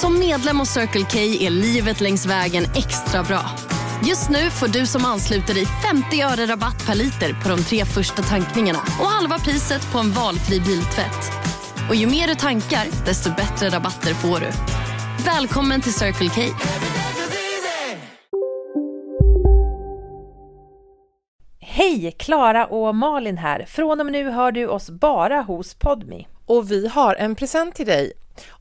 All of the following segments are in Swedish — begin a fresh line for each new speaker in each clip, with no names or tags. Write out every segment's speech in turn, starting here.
Som medlem hos Circle K är livet längs vägen extra bra. Just nu får du som ansluter dig 50 öre rabatt per liter på de tre första tankningarna och halva priset på en valfri biltvätt. Och ju mer du tankar, desto bättre rabatter får du. Välkommen till Circle K.
Hej! Klara och Malin här. Från och med nu hör du oss bara hos Podmi.
Och vi har en present till dig.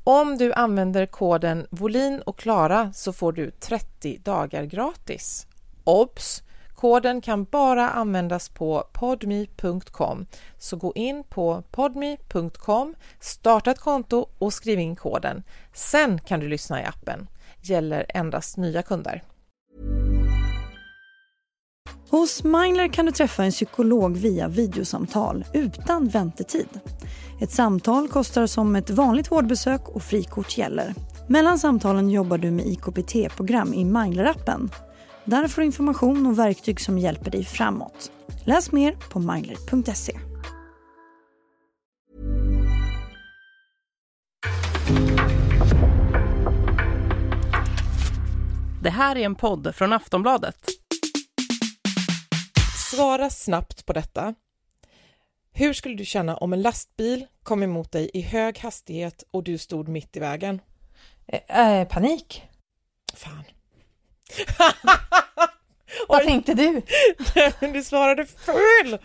Om du använder koden volin och klara så får du 30 dagar gratis. Obs! Koden kan bara användas på podme.com. Så gå in på podme.com, starta ett konto och skriv in koden. Sen kan du lyssna i appen. Gäller endast nya kunder.
Hos Mindler kan du träffa en psykolog via videosamtal utan väntetid. Ett samtal kostar som ett vanligt vårdbesök och frikort gäller. Mellan samtalen jobbar du med IKPT-program i Mindler-appen. Där får du information och verktyg som hjälper dig framåt. Läs mer på mindler.se.
Det här är en podd från Aftonbladet.
Svara snabbt på detta. Hur skulle du känna om en lastbil kom emot dig i hög hastighet och du stod mitt i vägen?
Eh, panik.
Fan.
Vad tänkte du?
du svarade fel!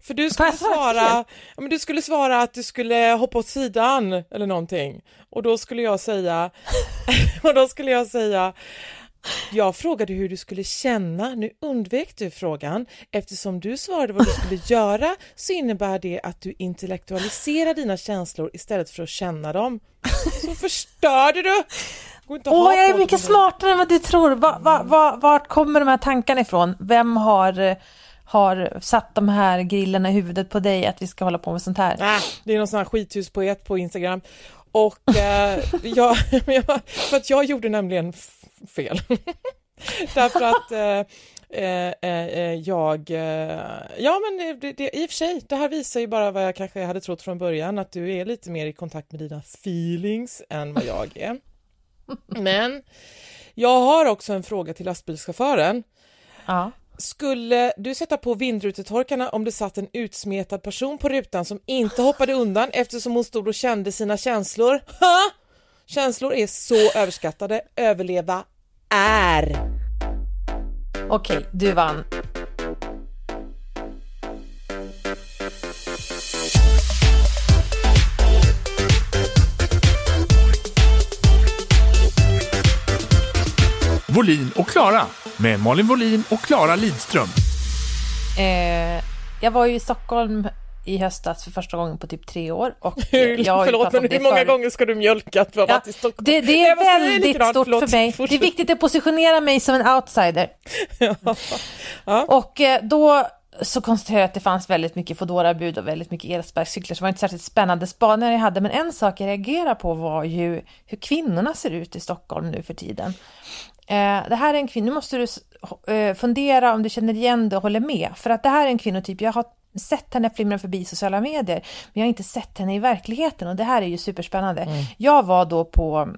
För du skulle svara, men du skulle svara att du skulle hoppa åt sidan eller någonting. Och då skulle jag säga, och då skulle jag säga, jag frågade hur du skulle känna, nu undvek du frågan. Eftersom du svarade vad du skulle göra så innebär det att du intellektualiserar dina känslor istället för att känna dem. Så förstörde du!
Åh, jag är mycket smartare än vad du tror. Va, va, va, vart kommer de här tankarna ifrån? Vem har, har satt de här grillarna i huvudet på dig att vi ska hålla på med sånt här?
Nej, det är någon sån här skithuspoet på Instagram. Och eh, jag, för att jag gjorde nämligen fel. Därför att eh, eh, eh, jag, eh, ja men det, det, i och för sig, det här visar ju bara vad jag kanske hade trott från början, att du är lite mer i kontakt med dina feelings än vad jag är. Men jag har också en fråga till lastbilschauffören.
Ja.
Skulle du sätta på vindrutetorkarna om det satt en utsmetad person på rutan som inte hoppade undan eftersom hon stod och kände sina känslor? Ha? Känslor är så överskattade. Överleva är.
Okej, du vann.
Volin och Klara med Malin Volin och Klara Lidström.
Eh, jag var ju i Stockholm i höstas för första gången på typ tre år. Och
Hur,
jag
förlåt, men hur många
förut.
gånger ska du mjölka för att
Ja,
vara till Stockholm?
det, det är
säga
väldigt stort
förlåt,
för mig. Det är
fortsätt.
viktigt att positionera mig som en outsider.
Ja.
Och eh, då så konstaterade jag att det fanns väldigt mycket Foodora-bud och väldigt mycket elsparkcyklar, så det var inte särskilt spännande spaningar jag hade. Men en sak jag reagerar på var ju hur kvinnorna ser ut i Stockholm nu för tiden. Eh, det här är en kvinna, nu måste du eh, fundera om du känner igen det och håller med. För att det här är en kvinnotyp, jag har sett henne flimra förbi sociala medier, men jag har inte sett henne i verkligheten och det här är ju superspännande. Jag var då på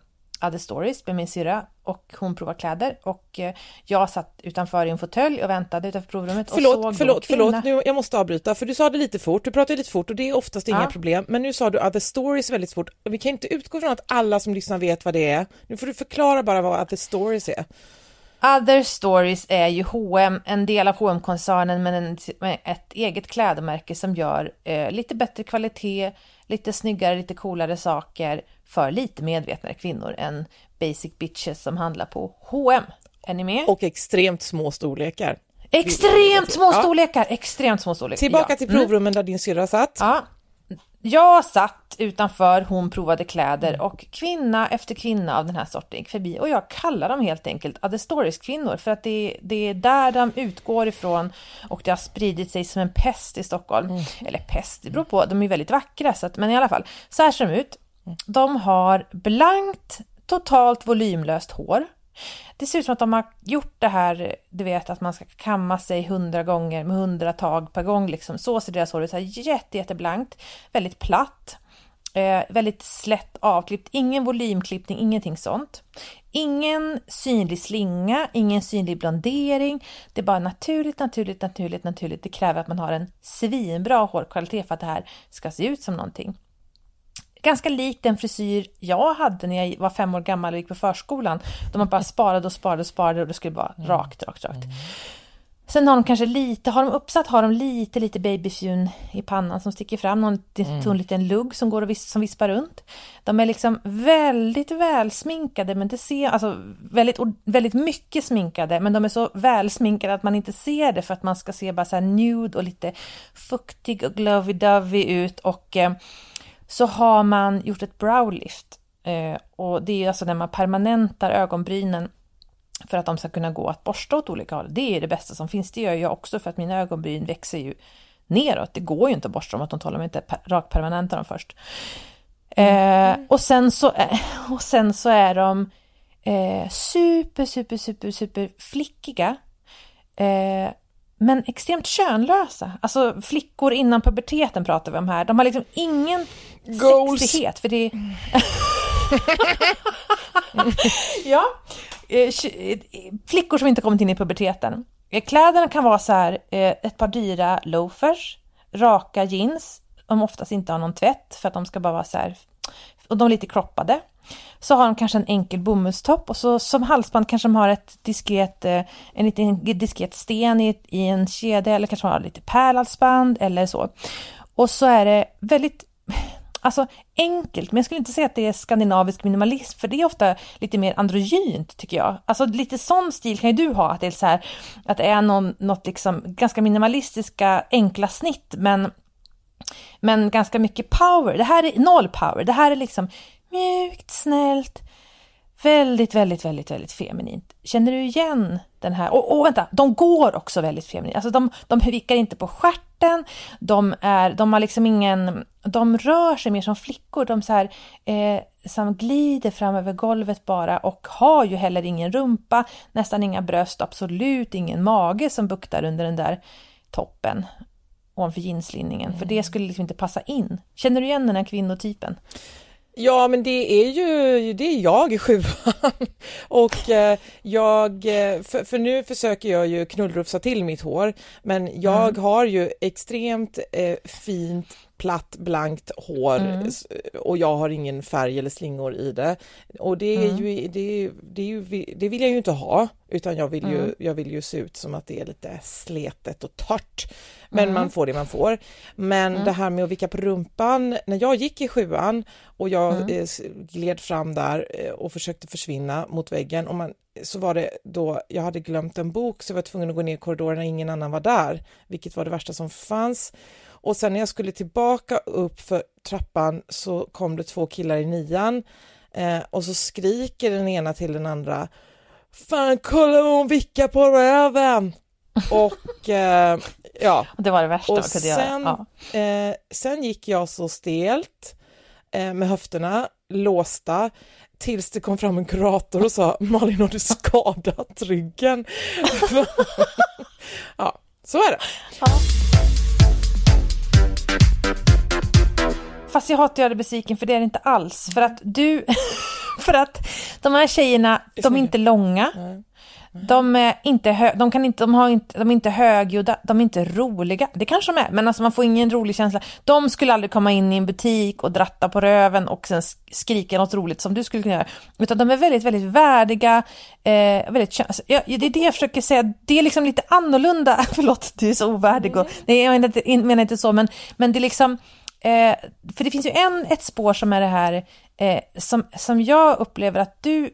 Other Stories med min syrra och hon provade kläder och eh, jag satt utanför i en fåtölj och väntade utanför provrummet och såg
Förlåt, förlåt, förlåt, nu, jag måste avbryta för du sa det lite fort, du pratade lite fort och det är oftast inga
Ja.
problem, men nu sa du other stories väldigt fort. Vi kan inte utgå från att alla som lyssnar vet vad det är. Nu får du förklara bara vad other stories är.
Other Stories är ju H&M, en del av hm koncernen men en, ett eget klädmärke som gör eh, lite bättre kvalitet, lite snyggare, lite coolare saker för lite medvetnare kvinnor än basic bitches som handlar på H&M. Är ni med?
Och extremt små storlekar.
extremt små
Ja.
storlekar! Extremt små storlekar.
Tillbaka
ja.
till
Mm.
provrummen där din syrra satt.
Ja. Jag satt utanför, hon provade kläder och kvinna efter kvinna av den här sorten gick förbi och jag kallar dem helt enkelt Other Stories-kvinnor för att det, det är där de utgår ifrån och det har spridit sig som en pest i Stockholm. Mm. Eller pest, det beror på, de är väldigt vackra så att, men i alla fall, så här ser de ut. De har blankt, totalt volymlöst hår. Det ser ut som att de har gjort det här, du vet att man ska kamma sig hundra gånger med hundra tag per gång. Liksom. Så ser deras hår ut, så här jätte, jätteblankt, väldigt platt, eh, väldigt slätt avklippt, ingen volymklippning, ingenting sånt. Ingen synlig slinga, ingen synlig blondering. Det är bara naturligt, naturligt, naturligt, naturligt. Det kräver att man har en svinbra hårkvalitet för att det här ska se ut som någonting ganska lik den frisyr jag hade när jag var fem år gammal och gick på förskolan. Då man bara sparade och sparade och sparade och det skulle vara mm. rakt, rakt, rakt. Mm. Sen har de kanske lite, har de uppsatt har de lite, lite babyfjun i pannan som sticker fram, någon mm. tunn liten lugg som går och vis, som vispar runt. De är liksom väldigt välsminkade, men det ser, alltså väldigt, väldigt mycket sminkade, men de är så välsminkade att man inte ser det för att man ska se bara så här nude och lite fuktig och lovey-dovey ut och eh, så har man gjort ett browlift. Eh, och det är alltså när man permanentar ögonbrynen för att de ska kunna gå att borsta åt olika håll. Det är det bästa som finns. Det gör jag också för att mina ögonbryn växer ju neråt. Det går ju inte att borsta dem åt de håll om inte rakt permanentar dem först. Eh, och, sen så, och sen så är de eh, super, super, super, super flickiga. Eh, men extremt könlösa. Alltså flickor innan puberteten pratar vi om här. De har liksom ingen Goals. sexighet. För det ja, eh, flickor som inte kommit in i puberteten. Eh, kläderna kan vara så här, eh, ett par dyra loafers, raka jeans, de oftast inte har någon tvätt för att de ska bara vara så här, och de är lite kroppade så har de kanske en enkel bomullstopp och så som halsband kanske de har ett diskret, eh, en liten diskret sten i, i en kedja eller kanske har lite pärlhalsband eller så. Och så är det väldigt Alltså enkelt, men jag skulle inte säga att det är skandinavisk minimalism, för det är ofta lite mer androgynt tycker jag. Alltså lite sån stil kan ju du ha, att det är så här, att det är någon, något liksom ganska minimalistiska enkla snitt, men, men ganska mycket power. Det här är noll power, det här är liksom mjukt, snällt, väldigt, väldigt, väldigt, väldigt feminint. Känner du igen den här? Och, och vänta, de går också väldigt feminint. Alltså de, de vickar inte på skärten, de, är, de har liksom ingen, de rör sig mer som flickor, de så här, eh, som glider fram över golvet bara och har ju heller ingen rumpa, nästan inga bröst, absolut ingen mage som buktar under den där toppen ovanför jeanslinningen, mm. för det skulle liksom inte passa in. Känner du igen den här kvinnotypen?
Ja, men det är ju det är jag i sjuan. Och eh, jag, eh, för, för, nu försöker jag ju knullrufsa till mitt hår, men jag mm. har ju extremt eh, fint platt blankt hår mm. och jag har ingen färg eller slingor i det. Och det är mm. ju, det, det, är ju, det vill jag ju inte ha utan jag vill, ju, mm. jag vill ju se ut som att det är lite sletet och torrt. Men mm. man får det man får. Men mm. det här med att vicka på rumpan, när jag gick i sjuan och jag. Eh, gled fram där eh, och försökte försvinna mot väggen och man, så var det då, jag hade glömt en bok så jag var tvungen att gå ner i korridoren när ingen annan var där, vilket var det värsta som fanns. Och sen när jag skulle tillbaka upp för trappan så kom det två killar i nian eh, och så skriker den ena till den andra Fan kolla vad hon vickar på röven! och eh, ja.
Det var det värsta
och sen, ja. eh, sen gick jag så stelt eh, med höfterna låsta tills det kom fram en kurator och sa Malin har du skadat ryggen? ja, så är det. Ja.
Fast jag hatar att göra dig besviken för det är det inte alls. För att du, för att de här tjejerna, de är inte långa. De är inte, hö, de kan inte, de har inte, de är inte högljudda, de är inte roliga. Det kanske de är, men alltså man får ingen rolig känsla. De skulle aldrig komma in i en butik och dratta på röven och sen skrika något roligt som du skulle kunna göra. Utan de är väldigt, väldigt värdiga. Eh, väldigt, alltså, ja, det är det jag försöker säga, det är liksom lite annorlunda. Förlåt, du är så ovärdig. Och, nej, jag menar inte, menar inte så, men, men det är liksom Eh, för det finns ju en, ett spår som är det här eh, som, som jag upplever att du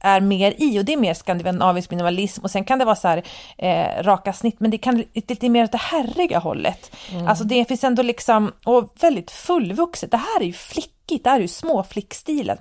är mer i och det är mer skandinavisk minimalism och sen kan det vara så här eh, raka snitt men det kan lite mer åt det herriga hållet. Mm. Alltså det finns ändå liksom, och väldigt fullvuxet, det här är ju flickigt, det här är ju småflickstilen.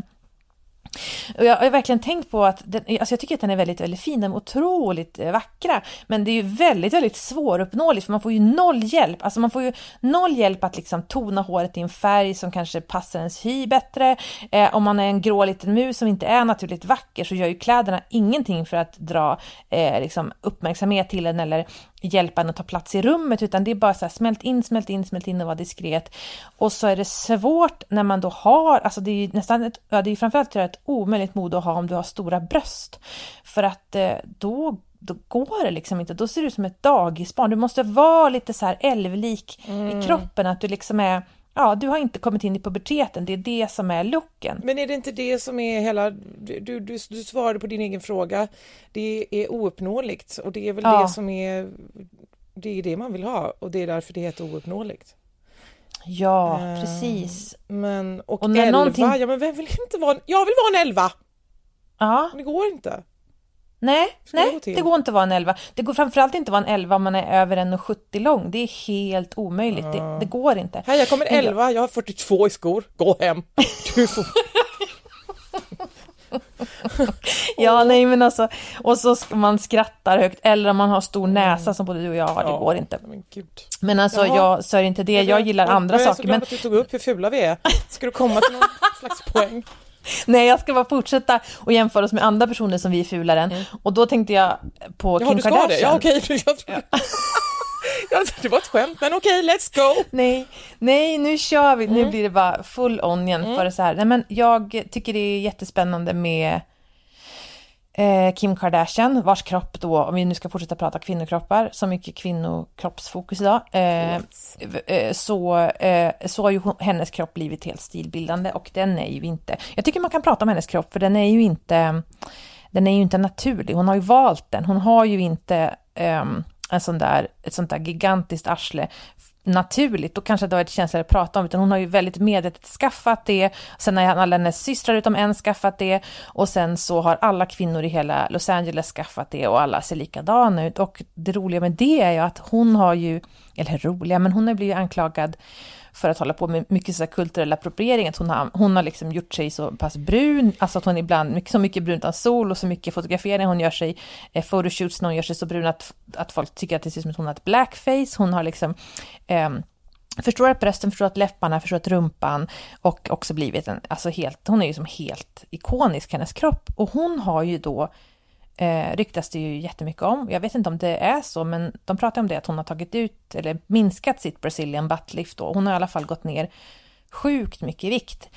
Och jag har verkligen tänkt på att den, alltså jag tycker att den är väldigt, väldigt fin, den är otroligt eh, vackra. Men det är ju väldigt, väldigt svåruppnåeligt för man får ju noll hjälp. Alltså man får ju noll hjälp att liksom tona håret i en färg som kanske passar ens hy bättre. Eh, om man är en grå liten mus som inte är naturligt vacker så gör ju kläderna ingenting för att dra eh, liksom uppmärksamhet till en eller hjälpa en att ta plats i rummet, utan det är bara så här, smält in, smält in, smält in och vara diskret. Och så är det svårt när man då har, alltså det är ju nästan ett, ja det är framförallt ett omöjligt mode att ha om du har stora bröst. För att eh, då då går det liksom inte, då ser du ut som ett dagisbarn. Du måste vara lite så här älvlik mm. i kroppen, att du liksom är Ja, du har inte kommit in i puberteten, det är det som är looken.
Men är det inte det som är hela, du, du, du svarade på din egen fråga, det är ouppnåeligt och det är väl ja. det som är, det är det man vill ha och det är därför det heter ouppnåeligt.
Ja, uh, precis.
Men, och, och elva, någonting... ja men vem vill inte vara, jag vill vara en elva!
Ja.
Men det går inte.
Nej, nej det, det, går inte att vara en 11. Det går framförallt inte att vara en 11 om man är över 1,70 lång. Det är helt omöjligt. Mm. Det, det, går inte.
Hej, jag kommer 11, jag har 42 i skor. Gå hem. Du får...
ja, nej men alltså, och så ska man skrattar högt, eller om man har stor näsa mm. som både du och jag har, det ja, går inte. Men, men alltså, Jaha. jag sörjer inte det, jag gillar andra saker. Jag är så
glad men... att du tog upp hur fula vi är. Ska du komma till någon slags poäng?
Nej, jag ska bara fortsätta och jämföra oss med andra personer som vi är fulare än. Mm. Och då tänkte jag på Kim Kardashian. Det.
Ja, okej. Det var ett skämt, men okej, okay, let's go!
Nej, nej, nu kör vi. Mm. Nu blir det bara full on igen. Mm. För så här. Nej, men jag tycker det är jättespännande med eh, Kim Kardashian, vars kropp då, om vi nu ska fortsätta prata kvinnokroppar, så mycket kvinnokroppsfokus idag, eh, eh, så, eh, så har ju hennes kropp blivit helt stilbildande och den är ju inte, jag tycker man kan prata om hennes kropp för den är ju inte, den är ju inte naturlig, hon har ju valt den, hon har ju inte um, en sån där, ett sånt där gigantiskt arsle naturligt, då kanske det var ett känsligare att prata om, utan hon har ju väldigt medvetet skaffat det, sen har alla hennes systrar utom en skaffat det, och sen så har alla kvinnor i hela Los Angeles skaffat det och alla ser likadana ut. Och det roliga med det är ju att hon har ju, eller roliga, men hon har blivit anklagad för att hålla på med mycket så kulturell appropriering, att hon har, hon har liksom gjort sig så pass brun, alltså att hon ibland, så mycket brunt av sol och så mycket fotografering, hon gör sig eh, photoshoots när hon gör sig så brun att, att folk tycker att det ser ut som att hon har ett blackface, hon har liksom eh, förstorat brösten, förstorat läpparna, förstorat rumpan och också blivit en, alltså helt, hon är ju som helt ikonisk, hennes kropp. Och hon har ju då eh, ryktas det ju jättemycket om. Jag vet inte om det är så, men de pratar om det att hon har tagit ut eller minskat sitt Brazilian buttlift då. Hon har i alla fall gått ner sjukt mycket i vikt.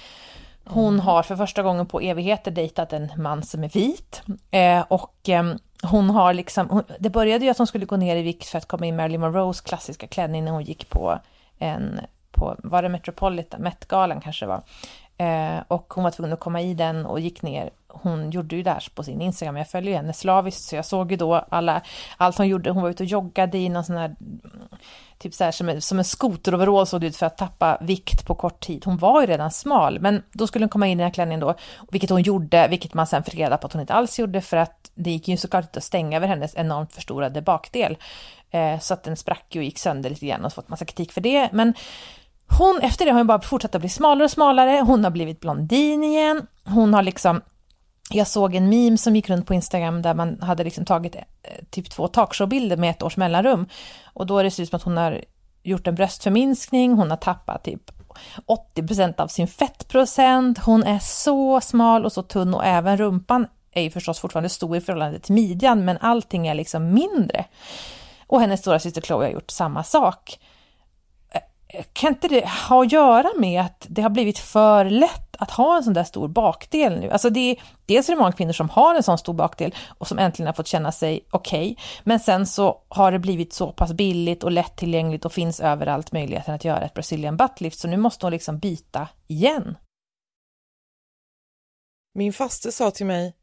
Hon mm. har för första gången på evigheter dejtat en man som är vit eh, och eh, hon har liksom, hon, det började ju att hon skulle gå ner i vikt för att komma in Marilyn Monroes klassiska klänning när hon gick på en, på, var det Metropolitan, Met-galan kanske det var. Eh, och hon var tvungen att komma i den och gick ner hon gjorde ju det här på sin Instagram, jag följer henne slaviskt, så jag såg ju då alla, allt hon gjorde, hon var ute och joggade i någon sån här, mm, typ så här som en, som en skoteroverall såg det ut för att tappa vikt på kort tid. Hon var ju redan smal, men då skulle hon komma in i den här klänningen då, vilket hon gjorde, vilket man sen fick reda på att hon inte alls gjorde, för att det gick ju såklart inte att stänga över hennes enormt förstorade bakdel, eh, så att den sprack och gick sönder lite grann och fått massa kritik för det, men hon, efter det har hon bara fortsatt att bli smalare och smalare, hon har blivit blondin igen, hon har liksom jag såg en meme som gick runt på Instagram där man hade liksom tagit eh, typ två talkshowbilder med ett års mellanrum. Och då är det ut som att hon har gjort en bröstförminskning, hon har tappat typ 80% av sin fettprocent, hon är så smal och så tunn och även rumpan är ju förstås fortfarande stor i förhållande till midjan, men allting är liksom mindre. Och hennes stora syster Chloe har gjort samma sak kan inte det ha att göra med att det har blivit för lätt att ha en sån där stor bakdel nu? Alltså det är, dels är det många kvinnor som har en sån stor bakdel och som äntligen har fått känna sig okej, okay, men sen så har det blivit så pass billigt och lättillgängligt och finns överallt möjligheten att göra ett Brazilian buttlift, så nu måste hon liksom byta igen.
Min faste sa till mig,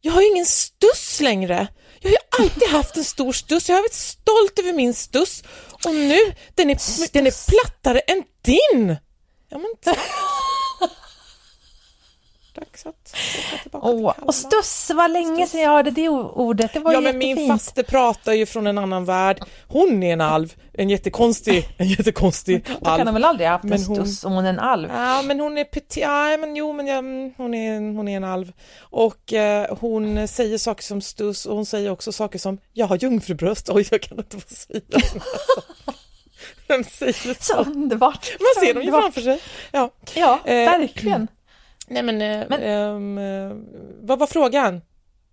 jag har ingen stuss längre. Jag har ju alltid haft en stor stuss, jag har varit stolt över min stuss och nu, den är, den är plattare än din! Ja, men... dags att åka tillbaka
Åh,
till
och stuss, vad länge sedan jag hörde det ordet. Det var
Ja men
jättefint.
min faste pratar ju från en annan värld. Hon är en alv, en jättekonstig, en jättekonstig
Då kan
alv.
de väl aldrig ha haft en
Men hon-
stuss om hon är en alv?
Ja men hon är petit, ja men jo men ja, hon, är, hon är en alv. Och eh, hon säger saker som stuss och hon säger också saker som jag har jungfrubröst, oj jag kan inte få säga. Vem säger
Så
så?
underbart!
Man ser dem ju framför sig. Ja.
Ja,
Eh,
verkligen.
Nej men, eh,
Men-
eh, vad var frågan?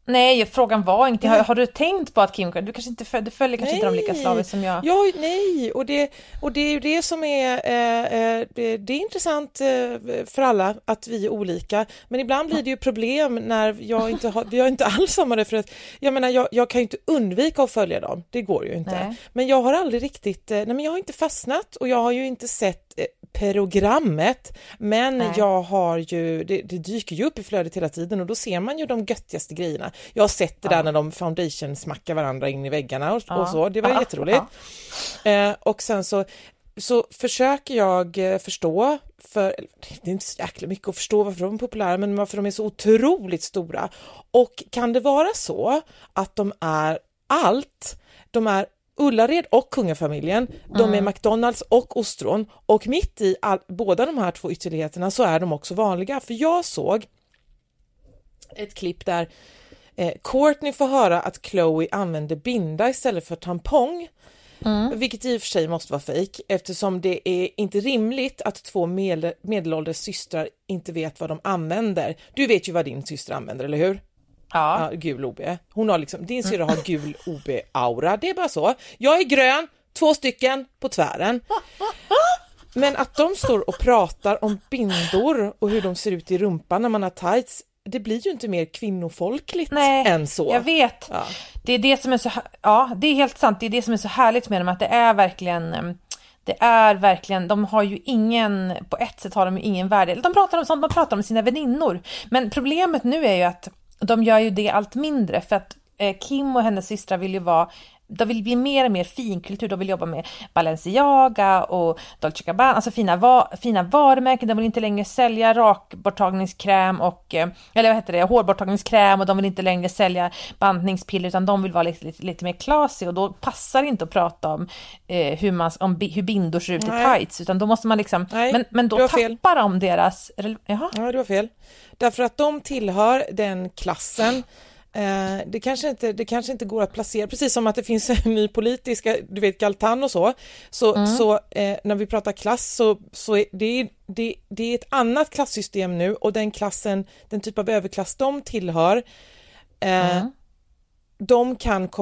Nej, frågan var inte, har, har du tänkt på att Kim du kanske inte följer, du följer kanske inte dem lika
Nej.
slaviskt som jag?
Ja, nej, och det, och det är ju det som är, eh, eh, det, det är intressant eh, för alla att vi är olika, men ibland blir det ju problem när jag inte har, vi har inte alls samma referens. Jag menar, jag, jag kan ju inte undvika att följa dem, det går ju inte.
Nej.
Men jag har aldrig riktigt, nej men jag har inte fastnat och jag har ju inte sett programmet, men
Nej.
jag har ju, det, det dyker ju upp i flödet hela tiden och då ser man ju de göttigaste grejerna. Jag har sett det där
Ja.
när de foundation smackar varandra in i väggarna och,
Ja.
och så, det var
Ja,
jätteroligt. Eh, och sen så, så försöker jag eh, förstå, för det är inte så jäkla mycket att förstå varför de är populära, men varför de är så otroligt stora. Och kan det vara så att de är allt? De är Ullared och kungafamiljen, de är McDonalds och ostron och mitt i all, båda de här två ytterligheterna så är de också vanliga. För jag såg ett klipp där eh, Courtney får höra att Chloe använder binda istället för tampong. Vilket i och för sig måste vara fejk eftersom det är inte rimligt att två medel, medelålders systrar inte vet vad de använder. Du vet ju vad din syster använder, eller hur?
Ja.
Ja, gul OB. Hon har liksom, din syrra har gul OB-aura, det är bara så. Jag är grön, två stycken på tvären. Men att de står och pratar om bindor och hur de ser ut i rumpan när man har tights, det blir ju inte mer kvinnofolkligt
Nej,
än så.
Jag vet.
Ja.
Det är det som är så, ja det är helt sant, det är det som är så härligt med dem, att det är verkligen em, det är verkligen, de har ju ingen, på ett sätt har de ingen värde. De pratar om sånt, de pratar om sina väninnor. Men problemet nu är ju att de gör ju det allt mindre för att eh, Kim och hennes systrar vill ju vara de vill bli mer och mer finkultur, de vill jobba med Balenciaga och Dolce Gabbana, alltså fina, va, fina varumärken, de vill inte längre sälja rakborttagningskräm och, eh, eller vad heter det, hårborttagningskräm. Och de vill inte längre sälja bantningspiller utan de vill vara lite, lite, lite mer classy. Och då passar det inte att prata om, eh, hur, man, om bi, hur bindor ser ut i tights. Utan då måste man liksom,
Nej,
men, men då
har fel.
tappar de deras, jaha,
Ja, du har fel. Därför att de tillhör den klassen det, kanske inte, det kanske inte går att placera, precis som att det finns en ny politiska, du vet Galtan och så, så, så eh, när vi pratar klass så, så är det, det, det är ett annat klassystem nu och den klassen, den typ av överklass de tillhör, eh, de kan ko-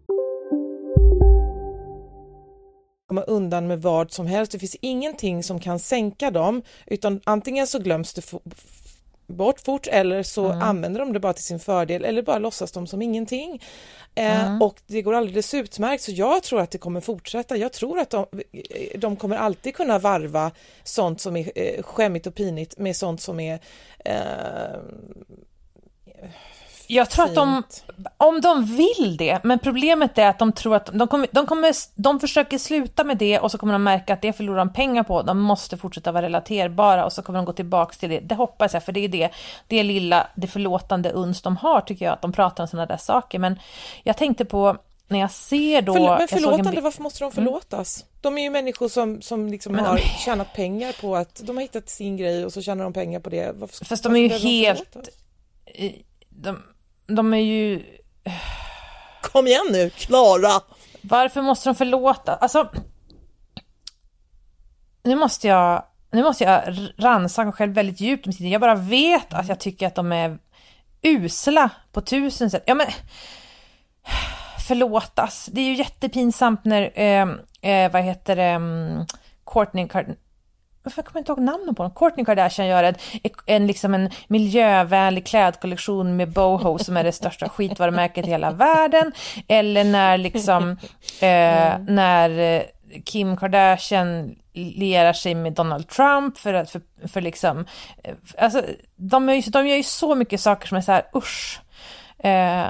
Komma undan med vad som helst. Det finns ingenting som kan sänka dem, utan antingen så glöms det bort fort eller så använder de det bara till sin fördel eller bara låtsas de som ingenting. Eh, och det går alldeles utmärkt, så jag tror att det kommer fortsätta. Jag tror att de, de kommer alltid kunna varva sånt som är eh, skämmigt och pinigt med sånt som är eh,
Jag tror att de,
fint.
om de vill det, men problemet är att de tror att de kommer, de kommer, de försöker sluta med det och så kommer de märka att det förlorar de pengar på. De måste fortsätta vara relaterbara och så kommer de gå tillbaks till det. Det hoppas jag, för det är det, det lilla, det förlåtande uns de har tycker jag, att de pratar om sådana där saker. Men jag tänkte på, när jag ser då...
Förl- men
en
förlåtande,
bild-
varför måste de förlåtas? De är ju människor som, som liksom
Men de-
har tjänat pengar på att de har hittat sin grej och så tjänar de pengar på det. Varför,
Fast de är ju helt- de, de är ju...
Kom igen nu, Klara!
Varför måste de förlåta? Alltså... Nu måste jag, nu måste jag rannsaka mig själv väldigt djupt. Jag bara vet att jag tycker att de är usla på tusen sätt. Ja men... Förlåtas. Det är ju jättepinsamt när, eh, eh, vad heter det, um, Courtney Card jag inte ihåg namnen på dem. Kourtney Kardashian gör en, en, liksom en miljövänlig klädkollektion med boho som är det största skitvarumärket i hela världen. Eller när liksom, eh, när eh, Kim Kardashian lierar sig med Donald Trump för att, för, för liksom, eh, alltså de, är, de gör ju så mycket saker som är så här usch. Eh,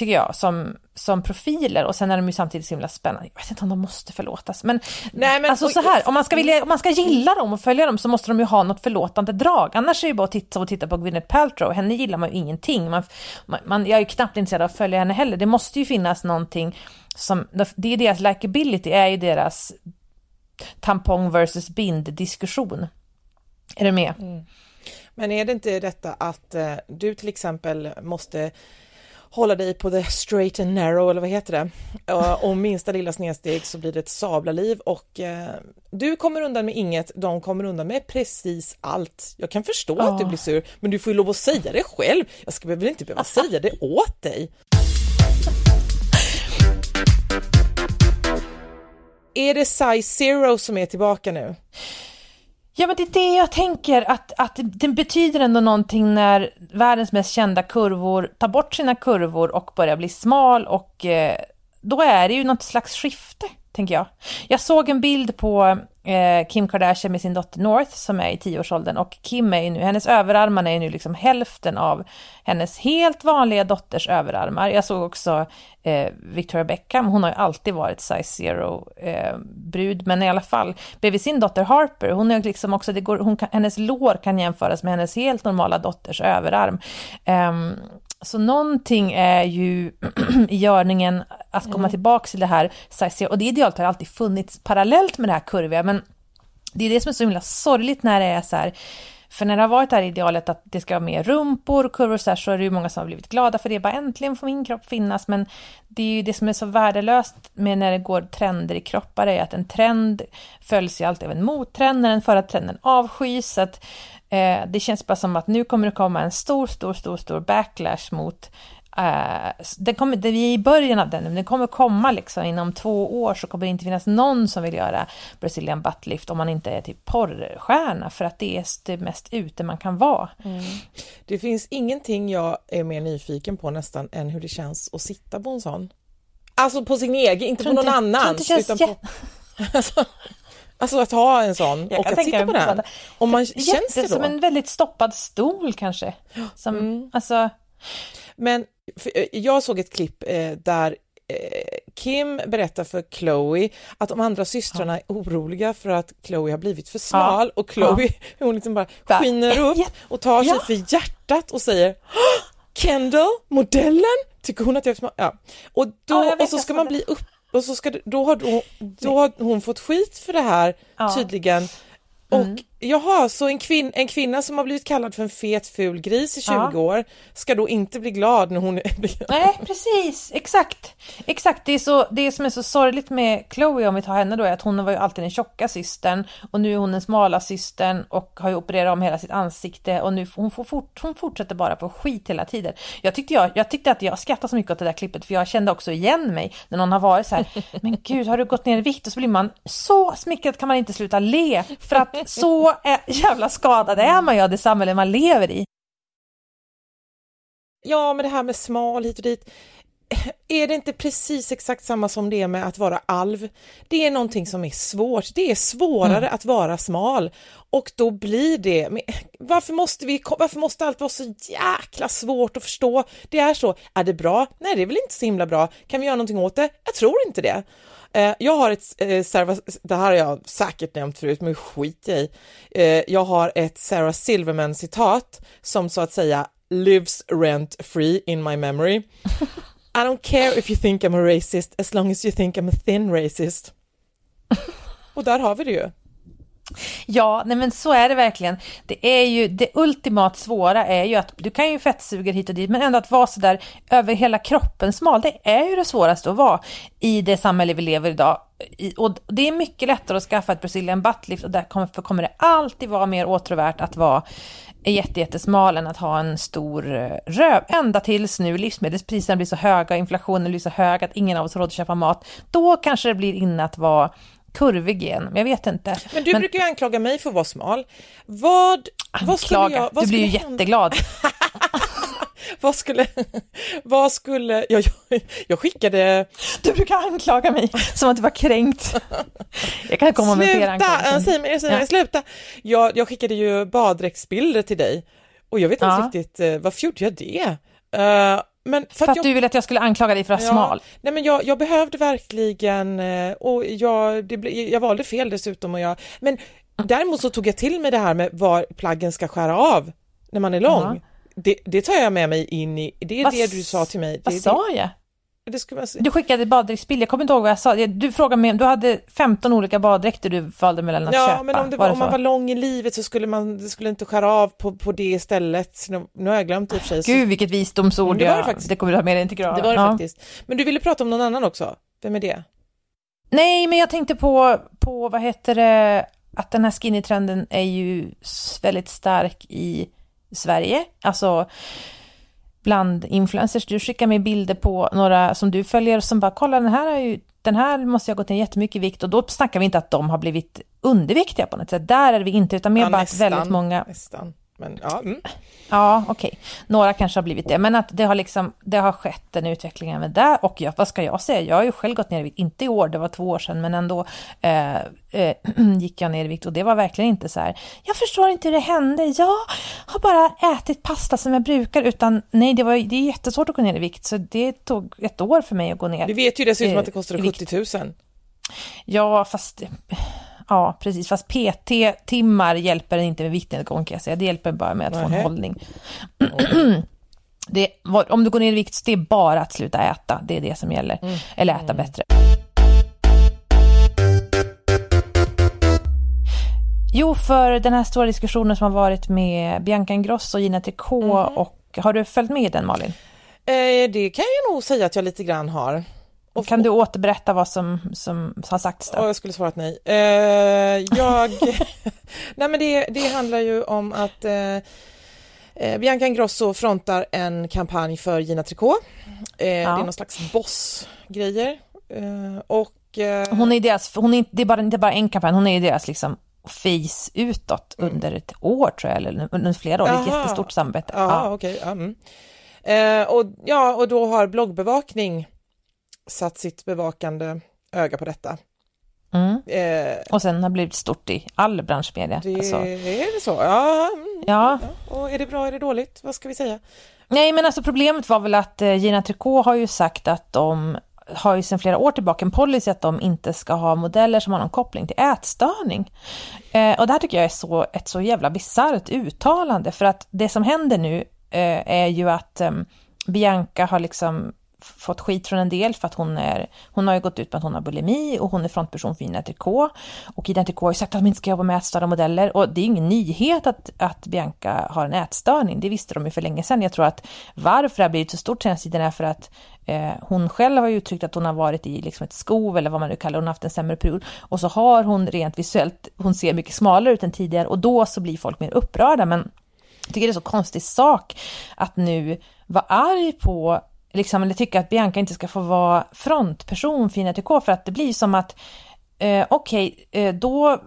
tycker jag, som, som profiler och sen är de ju samtidigt så himla spännande. Jag vet inte om de måste förlåtas, men, Nej, men alltså så här, om man, ska vilja, om man ska gilla dem och följa dem så måste de ju ha något förlåtande drag. Annars är det ju bara att titta, och titta på Gwyneth Paltrow, henne gillar man ju ingenting. Man, man, jag är ju knappt intresserad av att följa henne heller. Det måste ju finnas någonting som, det är deras likability, är ju deras tampong versus bind diskussion. Är du med? Mm.
Men är det inte detta att eh, du till exempel måste hålla dig på the straight and narrow eller vad heter det? Och minsta lilla snedsteg så blir det ett sablarliv och eh, du kommer undan med inget, de kommer undan med precis allt. Jag kan förstå oh. att du blir sur, men du får ju lov att säga det själv. Jag ska väl inte behöva säga det åt dig. Är det size zero som är tillbaka nu?
Ja, men det är det jag tänker, att, att det betyder ändå någonting när världens mest kända kurvor tar bort sina kurvor och börjar bli smal och eh, då är det ju något slags skifte, tänker jag. Jag såg en bild på eh, Kim Kardashian med sin dotter North som är i tioårsåldern och Kim är ju nu, hennes överarmar är ju nu liksom hälften av hennes helt vanliga dotters överarmar. Jag såg också eh, Victoria Beckham, hon har ju alltid varit size zero eh, brud, men i alla fall bredvid sin dotter Harper, hon är liksom också, det går, hon kan, hennes lår kan jämföras med hennes helt normala dotters överarm. Ehm, så någonting är ju i görningen att komma mm. tillbaka till det här size och det idealet har alltid funnits parallellt med det här kurviga, men det är det som är så himla sorgligt när det är så här, för när det har varit det här idealet att det ska vara mer rumpor, kurvor och så här, så är det ju många som har blivit glada för det, bara äntligen får min kropp finnas, men det är ju det som är så värdelöst med när det går trender i kroppar är att en trend följs ju alltid av en mottrend, när den förra trenden avskys, att Eh, det känns bara som att nu kommer det komma en stor, stor, stor, stor backlash mot Uh, den kommer, det är i början av den, den kommer komma liksom inom två år så kommer det inte finnas någon som vill göra Brazilian buttlift om man inte är typ porrstjärna för att det är det mest ute man kan vara. Mm.
Det finns ingenting jag är mer nyfiken på nästan än hur det känns att sitta på en sån. Alltså på sin egen, inte på någon annan. Utan på, alltså, Alltså att ha en sån jag och att sitta på den. Om man, känns det då?
Som en väldigt stoppad stol kanske. Som, mm. alltså...
Men eh, jag såg ett klipp eh, där eh, Kim berättar för Chloe att de andra systrarna ja. är oroliga för att Chloe har blivit för smal ja. och Chloe ja. hon liksom bara skiner upp och tar sig för hjärtat och säger Kendall, modellen, tycker hon att jag är smal? Ja. Och, då, och så ska man bli upp och så ska, då, har, då, då har hon fått skit för det här ja. tydligen. Och mm. Jaha, så en, kvin en kvinna som har blivit kallad för en fet ful gris i 20 ja. år ska då inte bli glad när hon är...
Nej, precis, exakt. Exakt, det, är så, det som är så sorgligt med Chloe om vi tar henne då är att hon var ju alltid den tjocka systern och nu är hon den smala systern och har ju opererat om hela sitt ansikte och nu hon, får fort, hon fortsätter bara på skit hela tiden. Jag tyckte, jag, jag tyckte att jag skrattade så mycket åt det där klippet för jag kände också igen mig när någon har varit så här, men gud har du gått ner i vikt? Och så blir man så smickrad kan man inte sluta le för att så jävla skadad är man ju av det samhälle man lever i.
Ja, men det här med smal hit och dit. Är det inte precis exakt samma som det med att vara alv? Det är någonting som är svårt. Det är svårare mm. att vara smal och då blir det. Varför måste vi? Varför måste allt vara så jäkla svårt att förstå? Det är så. Är det bra? Nej, det är väl inte så himla bra. Kan vi göra någonting åt det? Jag tror inte det. Eh, jag har ett, eh, Sarah, det här har jag säkert nämnt förut, men skit i. Eh, jag har ett Sarah Silverman citat som så att säga lives rent free in my memory. I don't care if you think I'm a racist as long as you think I'm a thin racist. Och där har vi det ju.
Ja, nej men så är det verkligen. Det är ju det ultimat svåra är ju att du kan ju fettsuga hit och dit, men ändå att vara så där över hela kroppen smal, det är ju det svåraste att vara i det samhälle vi lever idag. Och det är mycket lättare att skaffa ett Brazilian buttlift och därför kommer det alltid vara mer åtråvärt att vara jättesmal än att ha en stor eh, röv. Ända tills nu livsmedelspriserna blir så höga, inflationen blir så hög att ingen av oss har råd att köpa mat. Då kanske det blir inne att vara kurvig igen, men jag vet inte.
Men du men... brukar ju anklaga mig för att vara smal. Vad,
vad skulle jag... Vad du blir ju hända? jätteglad.
vad skulle... Vad skulle... Jag, jag, jag, skickade...
Du brukar anklaga mig som att du var kränkt. Jag kan komma
sluta,
med fler
anklagelser. Säg mig, säg mig, ja. sluta! Jag, jag skickade ju baddräktsbilder till dig och jag vet inte ja. riktigt, eh, varför gjorde jag det? Uh,
men för, för att, att jag, du ville att jag skulle anklaga dig för att vara ja, smal?
Nej men jag, jag behövde verkligen, eh, och jag, det, jag valde fel dessutom. Och jag, men däremot så tog jag till mig det här med var plaggen ska skära av när man är lång. Uh -huh. det, det, tar jag med mig in i, det är vad, det du sa till mig.
Vad sa jag? Du skickade baddräktsbild, jag kommer inte ihåg vad jag sa. Du frågade mig, du hade 15 olika baddräkter du valde mellan att
ja,
köpa.
Ja, men om, det var, om man var lång i livet så skulle man det skulle inte skära av på, på det istället. Nu har jag glömt i och för sig.
Gud, vilket visdomsord. Det, var det, faktiskt. det kommer du ha med dig integral.
Det var det ja. faktiskt. Men du ville prata om någon annan också. Vem är det?
Nej, men jag tänkte på, på vad heter det, att den här skinny-trenden är ju väldigt stark i Sverige. Alltså bland influencers. Du skickar mig bilder på några som du följer som bara kolla den här är ju den här måste jag ha gått ner jättemycket i vikt och då snackar vi inte att de har blivit underviktiga på något sätt. Där är vi inte, utan mer ja, bara nästan, att väldigt många...
Nästan. Men, ja, mm.
ja okej. Okay. Några kanske har blivit det, men att det har, liksom, det har skett en utveckling även där. Och jag, vad ska jag säga, jag har ju själv gått ner i vikt, inte i år, det var två år sedan, men ändå eh, eh, gick jag ner i vikt och det var verkligen inte så här, jag förstår inte hur det hände, jag har bara ätit pasta som jag brukar, utan nej, det, var, det är jättesvårt att gå ner i vikt, så det tog ett år för mig att gå ner.
Du vet ju dessutom att det kostade 70 000.
Ja, fast Ja, precis. Fast PT-timmar hjälper inte med viktnedgång kan jag säga. Det hjälper bara med att få en hållning. det, om du går ner i vikt, det är bara att sluta äta. Det är det som gäller. Mm. Eller äta mm. bättre. Jo, för den här stora diskussionen som har varit med Bianca Ingrosso och Gina Tricot mm. och har du följt med i den Malin?
Eh, det kan jag nog säga att jag lite grann har.
Och kan du återberätta vad som, som har sagts
då? Jag skulle svarat nej. Eh, jag... nej men det, det handlar ju om att eh, eh, Bianca Ingrosso frontar en kampanj för Gina Tricot. Eh, ja. Det är någon slags boss-grejer. Eh, och,
eh, hon är deras, hon är, det är bara, inte bara en kampanj, hon är deras liksom face utåt mm. under ett år tror jag, eller under flera år. Det är ett jättestort samarbete.
Aha, ja. Okay. Mm. Eh, och, ja, och då har bloggbevakning satt sitt bevakande öga på detta.
Mm. Eh, och sen har blivit stort i all branschmedia.
Det, alltså. Är det så? Ja. Mm. ja. Och är det bra, är det dåligt? Vad ska vi säga?
Nej, men alltså problemet var väl att eh, Gina Tricot har ju sagt att de har ju sedan flera år tillbaka en policy att de inte ska ha modeller som har någon koppling till ätstörning. Eh, och det här tycker jag är så, ett så jävla bisarrt uttalande för att det som händer nu eh, är ju att eh, Bianca har liksom fått skit från en del för att hon är, hon har ju gått ut med att hon har bulimi och hon är frontperson för Ina Tricot. Och Ina Tricot har ju sagt att de inte ska jobba med ätstörda modeller och det är ingen nyhet att, att Bianca har en ätstörning, det visste de ju för länge sedan. Jag tror att varför det har blivit så stort senaste tiden är för att eh, hon själv har uttryckt att hon har varit i liksom ett skov eller vad man nu kallar det, hon har haft en sämre period. Och så har hon rent visuellt, hon ser mycket smalare ut än tidigare och då så blir folk mer upprörda. Men jag tycker det är så konstig sak att nu vara arg på liksom, eller tycka att Bianca inte ska få vara frontperson för INTK för att det blir som att eh, okej, okay, eh, då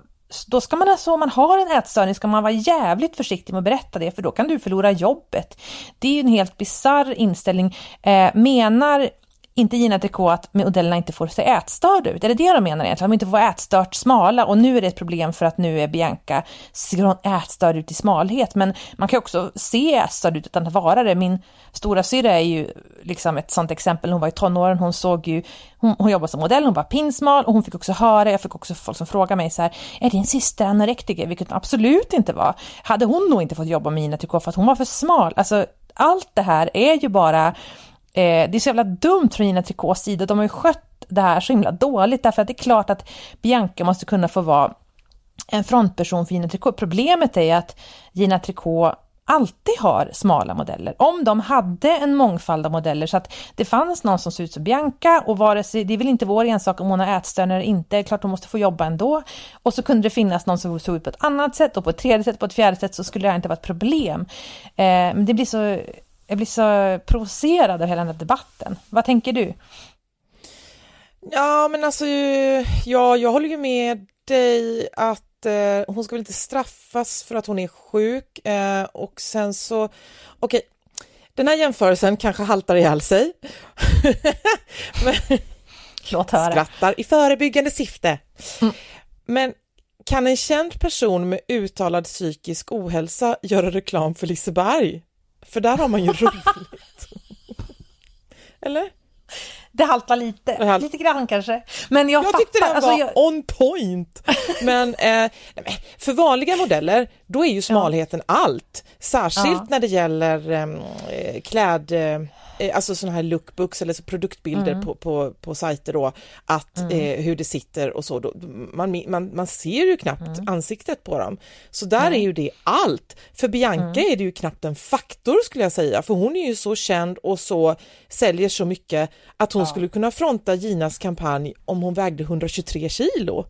då ska man alltså, om man har en ätstörning, ska man vara jävligt försiktig med att berätta det, för då kan du förlora jobbet. Det är ju en helt bizarr inställning. Eh, menar inte Gina Tricot att modellerna inte får se ätstörda ut. Är det det de menar egentligen? De inte får vara ätstört smala och nu är det ett problem för att nu är Bianca, ser hon ätstörd ut i smalhet. Men man kan också se ätstörd ut utan att vara det. Min stora syra är ju liksom ett sånt exempel. Hon var i tonåren, hon såg ju, hon, hon jobbade som modell, hon var pinsmal och hon fick också höra, jag fick också folk som frågade mig så här, är din syster anorektiker? Vilket hon absolut inte var. Hade hon nog inte fått jobba med Gina Tricot för att hon var för smal. Alltså allt det här är ju bara Eh, det är så jävla dumt från Gina Tricots sida. De har ju skött det här så himla dåligt därför att det är klart att Bianca måste kunna få vara en frontperson för Gina Tricot. Problemet är att Gina Tricot alltid har smala modeller. Om de hade en mångfald av modeller så att det fanns någon som såg ut som Bianca och vare sig, det är väl inte vår ensak om hon har ätstörningar eller inte, klart hon måste få jobba ändå. Och så kunde det finnas någon som såg ut på ett annat sätt och på ett tredje sätt, på ett fjärde sätt så skulle det inte vara ett problem. Eh, men det blir så, jag blir så provocerad av hela den här debatten. Vad tänker du?
Ja, men alltså, ja, jag håller ju med dig att eh, hon ska väl inte straffas för att hon är sjuk eh, och sen så, okej, okay, den här jämförelsen kanske haltar ihjäl sig.
men, Låt höra.
Skrattar i förebyggande syfte. Mm. Men kan en känd person med uttalad psykisk ohälsa göra reklam för Liseberg? För där har man ju roligt. Eller?
det haltar lite, det halt... lite grann kanske. Men jag,
jag
fattar.
tyckte den
alltså,
var
jag...
on point. Men eh, för vanliga modeller, då är ju smalheten ja. allt. Särskilt ja. när det gäller eh, kläd Eh, alltså sådana här lookbooks eller så produktbilder mm. på, på, på sajter då, att mm. eh, hur det sitter och så, då, man, man, man ser ju knappt mm. ansiktet på dem. Så där är ju det allt. För Bianca mm. är det ju knappt en faktor skulle jag säga, för hon är ju så känd och så säljer så mycket att hon ja. skulle kunna fronta Ginas kampanj om hon vägde 123 kilo.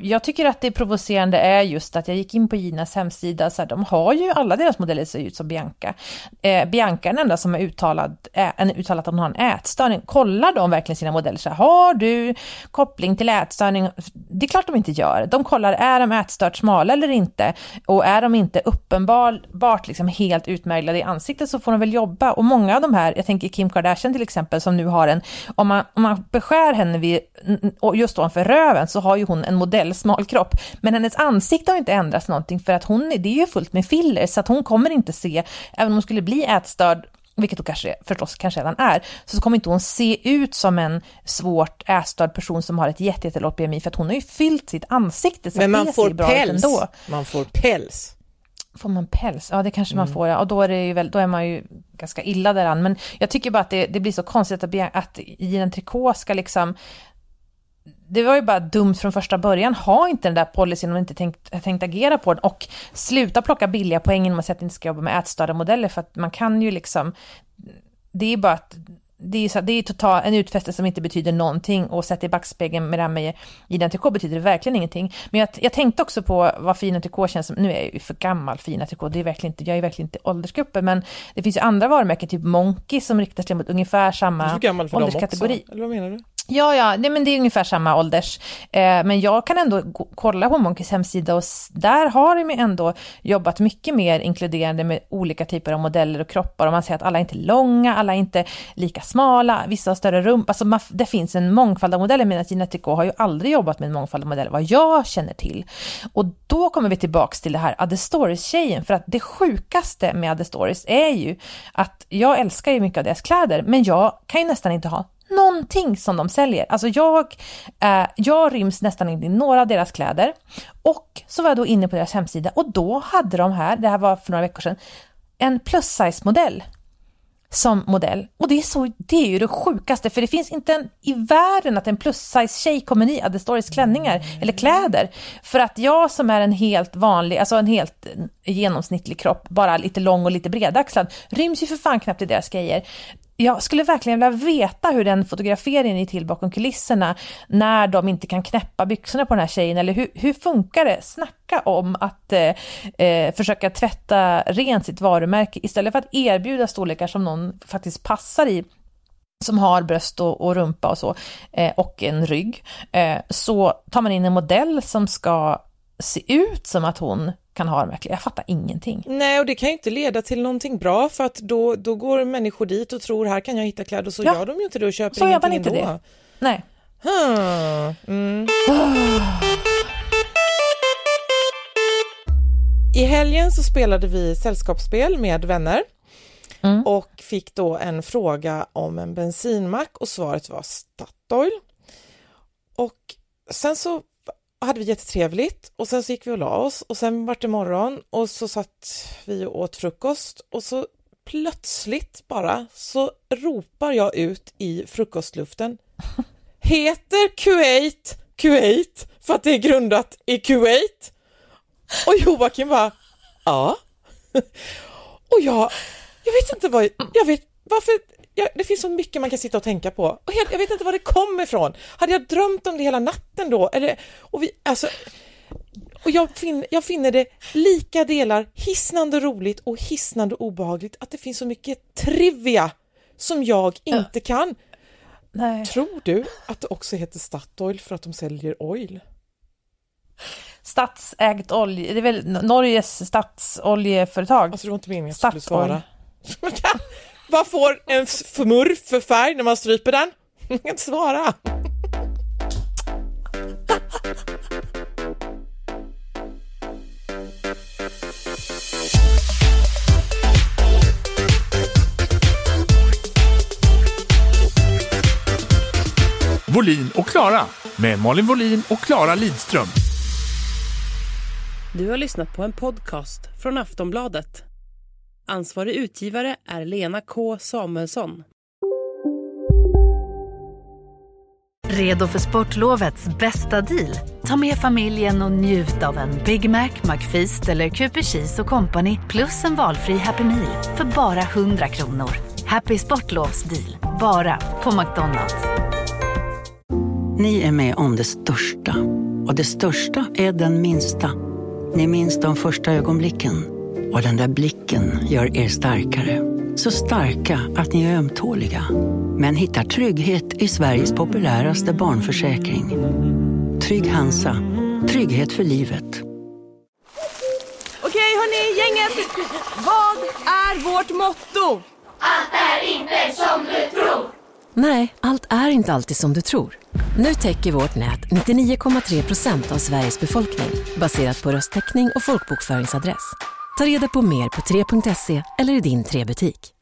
Jag tycker att det provocerande är just att jag gick in på Ginas hemsida, så här, de har ju, alla deras modeller ser ut som Bianca. Eh, Bianca är den enda som är uttalad, eh, äh, uttalat att hon har en ätstörning. Kollar de verkligen sina modeller så här, har du koppling till ätstörning? Det är klart de inte gör. De kollar, är de ätstört smala eller inte? Och är de inte uppenbart liksom helt utmärglade i ansiktet så får de väl jobba. Och många av de här, jag tänker Kim Kardashian till exempel, som nu har en, om man, om man beskär henne vid, just ovanför röven så har ju hon en modell smal kropp. Men hennes ansikte har inte ändrats någonting för att hon, det är ju fullt med filler så att hon kommer inte se, även om hon skulle bli ätstörd vilket hon kanske, förstås kanske redan är, så kommer inte hon se ut som en svårt ätstörd person som har ett jättelågt BMI, för att hon har ju fyllt sitt ansikte så
Men man får päls. Man får päls.
Får man päls? Ja, det kanske mm. man får, ja. Och då är, det ju väl, då är man ju ganska illa däran. Men jag tycker bara att det, det blir så konstigt att, att i en trikå ska liksom det var ju bara dumt från första början. Ha inte den där policyn om du inte tänkt, tänkt agera på den och sluta plocka billiga poäng genom att säga att inte ska jobba med ätstörda modeller för att man kan ju liksom, det är bara att det är, så, det är total, en utfästelse som inte betyder någonting och sett i backspegeln med det här med Tricot betyder det verkligen ingenting. Men jag, jag tänkte också på vad Fina Tricot känns som, nu är jag ju för gammal Fina Tricot, det är verkligen inte, jag är verkligen inte åldersgruppen, men det finns ju andra varumärken, typ Monkey som riktar sig mot ungefär samma ålderskategori.
Eller vad menar du?
Ja, ja, nej, men det är ungefär samma ålders. Eh, men jag kan ändå kolla på Monkeys hemsida och där har de ändå jobbat mycket mer inkluderande med olika typer av modeller och kroppar. Och man ser att alla är inte långa, alla är inte lika smala, vissa har större rumpa. Alltså man, det finns en mångfald av modeller, men Gina Tricot har ju aldrig jobbat med en mångfald av modeller, vad jag känner till. Och då kommer vi tillbaks till det här Adde Stories-tjejen, för att det sjukaste med Adde Stories är ju att jag älskar ju mycket av deras kläder, men jag kan ju nästan inte ha någonting som de säljer. Alltså jag, eh, jag ryms nästan inte i några av deras kläder. Och så var jag då inne på deras hemsida och då hade de här, det här var för några veckor sedan, en plus size modell som modell. Och det är, så, det är ju det sjukaste, för det finns inte en, i världen att en plus size tjej kommer i Adde Stories klänningar eller kläder. För att jag som är en helt vanlig, alltså en helt genomsnittlig kropp, bara lite lång och lite bredaxlad, ryms ju för fan knappt i deras grejer jag skulle verkligen vilja veta hur den fotograferingen är till bakom kulisserna när de inte kan knäppa byxorna på den här tjejen, eller hur, hur funkar det? Snacka om att eh, eh, försöka tvätta rent sitt varumärke istället för att erbjuda storlekar som någon faktiskt passar i som har bröst och, och rumpa och så, eh, och en rygg, eh, så tar man in en modell som ska se ut som att hon kan ha de här Jag fattar ingenting.
Nej, och det kan ju inte leda till någonting bra för att då, då går människor dit och tror här kan jag hitta kläder och så ja. gör de ju inte det och köper så ingenting inte ändå. Det.
Nej.
Hmm. Mm. I helgen så spelade vi sällskapsspel med vänner mm. och fick då en fråga om en bensinmack och svaret var Statoil. Och sen så hade vi jättetrevligt och sen så gick vi och la oss och sen vart det morgon och så satt vi och åt frukost och så plötsligt bara så ropar jag ut i frukostluften Heter Kuwait Kuwait för att det är grundat i Kuwait? Och Joakim bara, ja. Och jag, jag vet inte vad, jag vet varför, jag, det finns så mycket man kan sitta och tänka på. Och helt, jag vet inte var det kom ifrån. Hade jag drömt om det hela natten då? Eller, och vi, alltså, och jag, fin, jag finner det lika delar hisnande roligt och hisnande obehagligt att det finns så mycket trivia som jag inte kan.
Nej.
Tror du att det också heter Statoil för att de säljer oil?
Statsägt olje, det är väl Norges statsoljeföretag?
Alltså det var inte meningen att jag skulle svara. Vad får en smurf för färg när man stryper den? Jag kan inte svara.
Volin och Klara med Malin Volin och Klara Lidström.
Du har lyssnat på en podcast från Aftonbladet. Ansvarig utgivare är Lena K Samuelsson.
Redo för sportlovets bästa deal? Ta med familjen och njut av en Big Mac, McFeast eller Cooper Cheese och Company plus en valfri Happy Meal för bara 100 kronor. Happy Sportlovs deal, bara på McDonalds.
Ni är med om det största. Och det största är den minsta. Ni minns de första ögonblicken. Och den där blicken gör er starkare. Så starka att ni är ömtåliga. Men hittar trygghet i Sveriges populäraste barnförsäkring. Trygg Hansa. Trygghet för livet.
Okej hörni, gänget! Vad är vårt motto?
Allt är inte som du tror.
Nej, allt är inte alltid som du tror. Nu täcker vårt nät 99,3 procent av Sveriges befolkning baserat på röstteckning och folkbokföringsadress. Ta reda på mer på 3.se eller i din 3-butik.